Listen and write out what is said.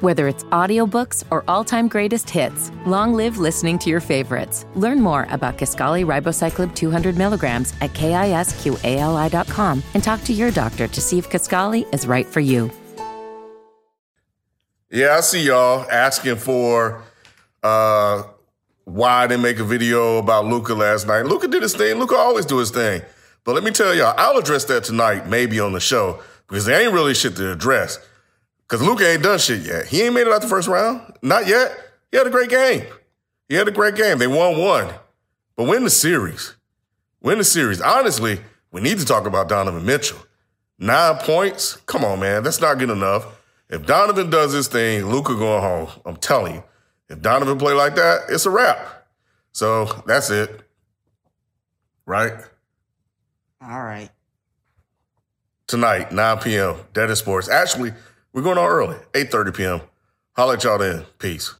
Whether it's audiobooks or all-time greatest hits, long live listening to your favorites. Learn more about Kisqali Ribociclib 200 milligrams at kisqali.com and talk to your doctor to see if Kisqali is right for you. Yeah, I see y'all asking for uh, why I didn't make a video about Luka last night. Luka did his thing. Luka always do his thing. But let me tell y'all, I'll address that tonight, maybe on the show, because there ain't really shit to address. Because Luka ain't done shit yet. He ain't made it out the first round. Not yet. He had a great game. He had a great game. They won one. But win the series. Win the series. Honestly, we need to talk about Donovan Mitchell. Nine points? Come on, man. That's not good enough. If Donovan does his thing, Luka going home. I'm telling you. If Donovan play like that, it's a wrap. So that's it. Right? All right. Tonight, 9 p.m. Dead Sports. Actually, we're going on early, 8.30 p.m. Holla at y'all then. Peace.